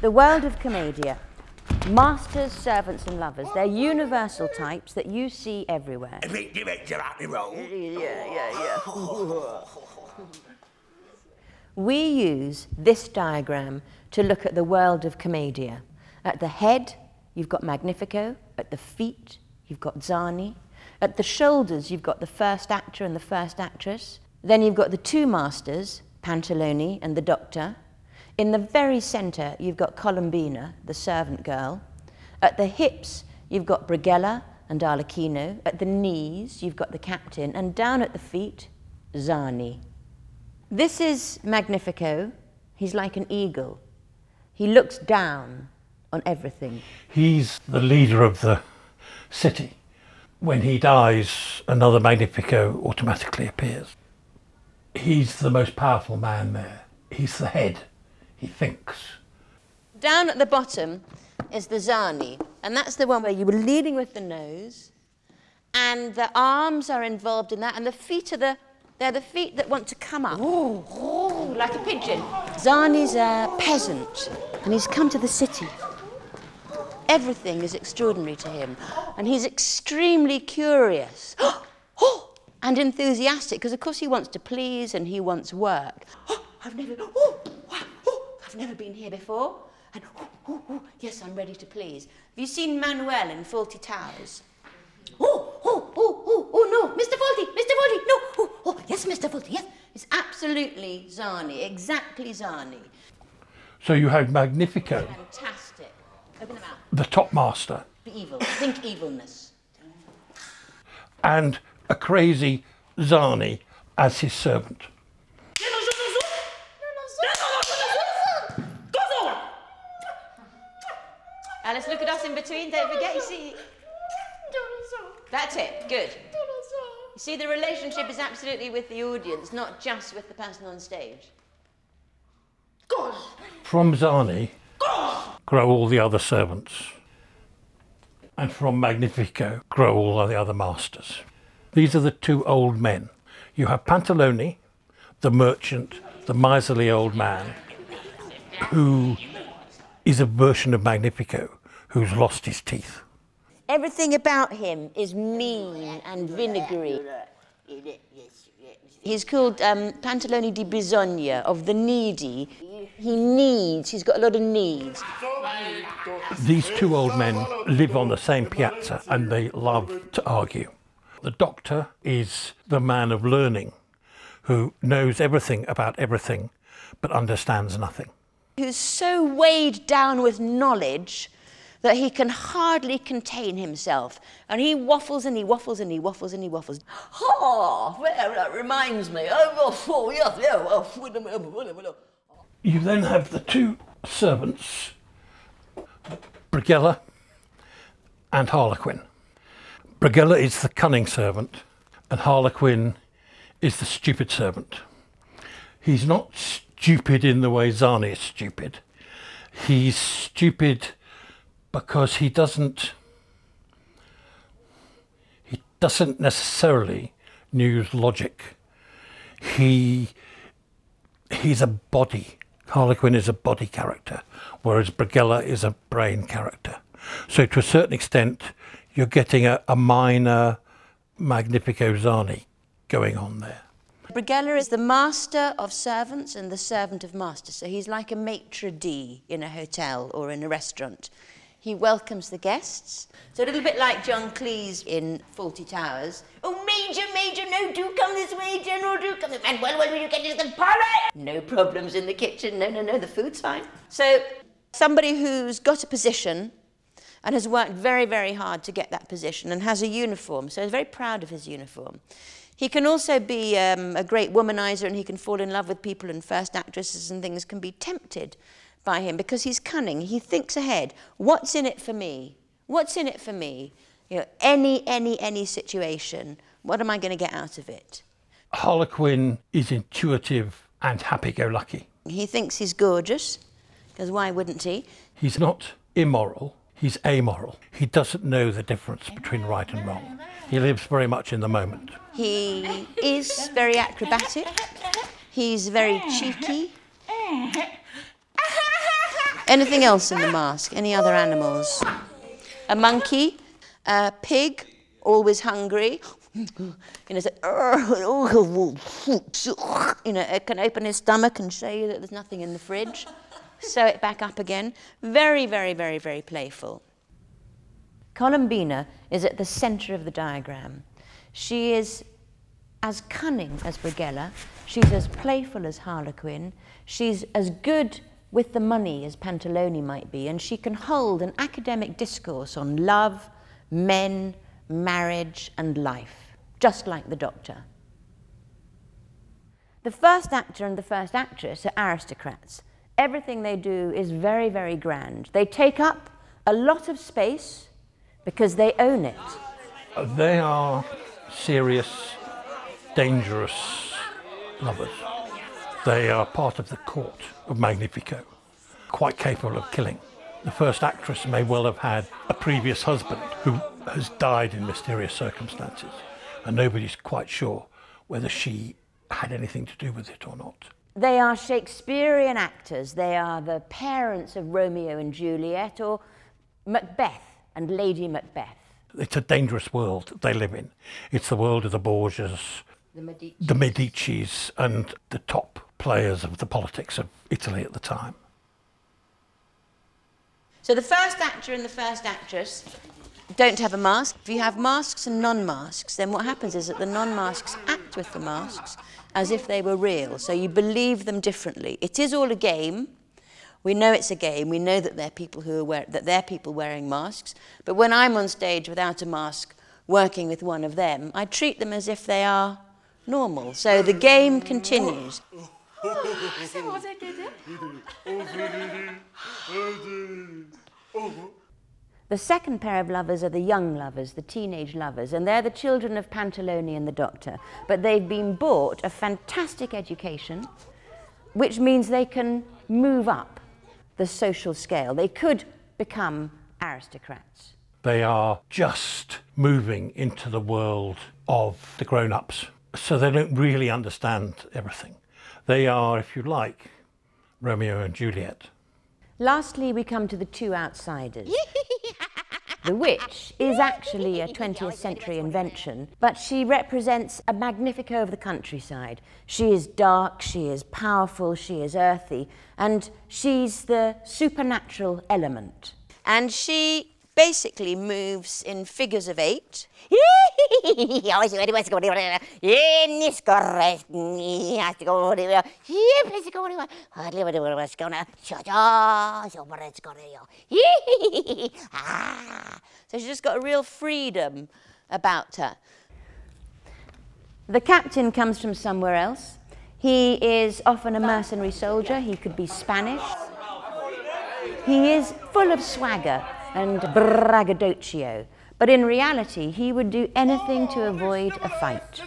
The world of commedia. Masters, servants, and lovers. They're universal types that you see everywhere. Big director out the road. Yeah, yeah, yeah. we use this diagram to look at the world of commedia. At the head, you've got Magnifico. At the feet, you've got Zani. At the shoulders, you've got the first actor and the first actress. Then you've got the two masters, Pantalone and the doctor. In the very centre, you've got Columbina, the servant girl. At the hips, you've got Brighella and Arlecchino. At the knees, you've got the captain. And down at the feet, Zani. This is Magnifico. He's like an eagle. He looks down on everything. He's the leader of the city. When he dies, another Magnifico automatically appears. He's the most powerful man there. He's the head. He thinks. Down at the bottom is the Zani, and that's the one where you were leading with the nose, and the arms are involved in that, and the feet are the they're the feet that want to come up, Ooh, like a pigeon. Zani's a peasant, and he's come to the city. Everything is extraordinary to him, and he's extremely curious and enthusiastic because, of course, he wants to please and he wants work. I've never, oh, wow, oh, I've never been here before, and oh, oh, oh, yes, I'm ready to please. Have you seen Manuel in Fawlty Towers? Oh, oh, oh, oh, oh, no, Mr. Fawlty, Mr. Fawlty, no, oh, oh, yes, Mr. Fawlty, yes. It's absolutely Zani, exactly Zani. So you have Magnifico, Fantastic. Open them out. the top master, Be evil. Think evilness. and a crazy Zani as his servant. Uh, Alice, look at us in between. Don't forget, you see. That's it. Good. You see, the relationship is absolutely with the audience, not just with the person on stage. From Zani grow all the other servants, and from Magnifico grow all the other masters. These are the two old men. You have Pantalone, the merchant, the miserly old man, who is a version of Magnifico who's lost his teeth. Everything about him is mean and vinegary. He's called um, Pantalone di Bisogna, of the needy. He needs, he's got a lot of needs. These two old men live on the same piazza and they love to argue. The doctor is the man of learning who knows everything about everything but understands nothing. Who's so weighed down with knowledge that he can hardly contain himself. And he waffles and he waffles and he waffles and he waffles. Oh, well, that reminds me. Oh, oh yes, yeah, You then have the two servants, Brighella and Harlequin. Brighella is the cunning servant, and Harlequin is the stupid servant. He's not stupid in the way Zani is stupid. He's stupid because he doesn't he doesn't necessarily use logic. He he's a body. Harlequin is a body character, whereas Brighella is a brain character. So to a certain extent, you're getting a, a minor Magnifico Zani going on there. Brighella is the master of servants and the servant of masters. So he's like a maitre d' in a hotel or in a restaurant. He welcomes the guests. So a little bit like John Cleese in Fawlty Towers. Oh, Major, Major, no, do come this way, General, do come this way. And well, when will you get into the parlour? No problems in the kitchen. No, no, no, the food's fine. So somebody who's got a position and has worked very, very hard to get that position and has a uniform, so is very proud of his uniform. He can also be um, a great womanizer and he can fall in love with people and first actresses and things can be tempted by him because he's cunning. He thinks ahead. What's in it for me? What's in it for me? You know, any, any, any situation. What am I going to get out of it? Harlequin is intuitive and happy-go-lucky. He thinks he's gorgeous because why wouldn't he? He's not immoral, he's amoral. He doesn't know the difference between right and wrong. He lives very much in the moment. He is very acrobatic. He's very cheeky. Anything else in the mask? Any other animals? A monkey, a pig, always hungry. You know, you know, it can open his stomach and show you that there's nothing in the fridge. Sew it back up again. Very, very, very, very playful. Columbina is at the centre of the diagram. She is as cunning as Brighella. She's as playful as Harlequin. She's as good with the money as Pantalone might be, and she can hold an academic discourse on love, men, marriage, and life, just like the doctor. The first actor and the first actress are aristocrats. Everything they do is very, very grand. They take up a lot of space because they own it. Uh, they are serious, dangerous lovers. They are part of the court of Magnifico, quite capable of killing. The first actress may well have had a previous husband who has died in mysterious circumstances, and nobody's quite sure whether she had anything to do with it or not. They are Shakespearean actors. They are the parents of Romeo and Juliet or Macbeth and Lady Macbeth. It's a dangerous world they live in. It's the world of the Borgias, The Medici. the Medicis, and the top players of the politics of Italy at the time. So the first actor and the first actress don't have a mask. If you have masks and non-masks, then what happens is that the non-masks act with the masks as if they were real. So you believe them differently. It is all a game. We know it's a game. We know that they're people who are wear- that they're people wearing masks. But when I'm on stage without a mask, working with one of them, I treat them as if they are normal. So the game continues. The second pair of lovers are the young lovers, the teenage lovers, and they're the children of Pantalone and the doctor. But they've been bought a fantastic education, which means they can move up the social scale. They could become aristocrats. They are just moving into the world of the grown ups, so they don't really understand everything. They are, if you like, Romeo and Juliet. Lastly, we come to the two outsiders. The witch is actually a 20th century invention, but she represents a magnifico of the countryside. She is dark, she is powerful, she is earthy, and she's the supernatural element. And she basically moves in figures of eight. So she's just got a real freedom about her. The captain comes from somewhere else. He is often a mercenary soldier. He could be Spanish. He is full of swagger and braggadocio. But in reality, he would do anything to avoid a fight.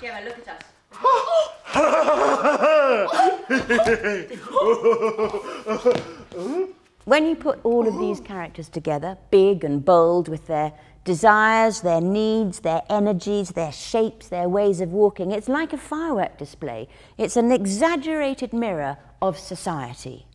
Gemma, look at us. When you put all of these characters together, big and bold, with their desires, their needs, their energies, their shapes, their ways of walking, it's like a firework display. It's an exaggerated mirror of society.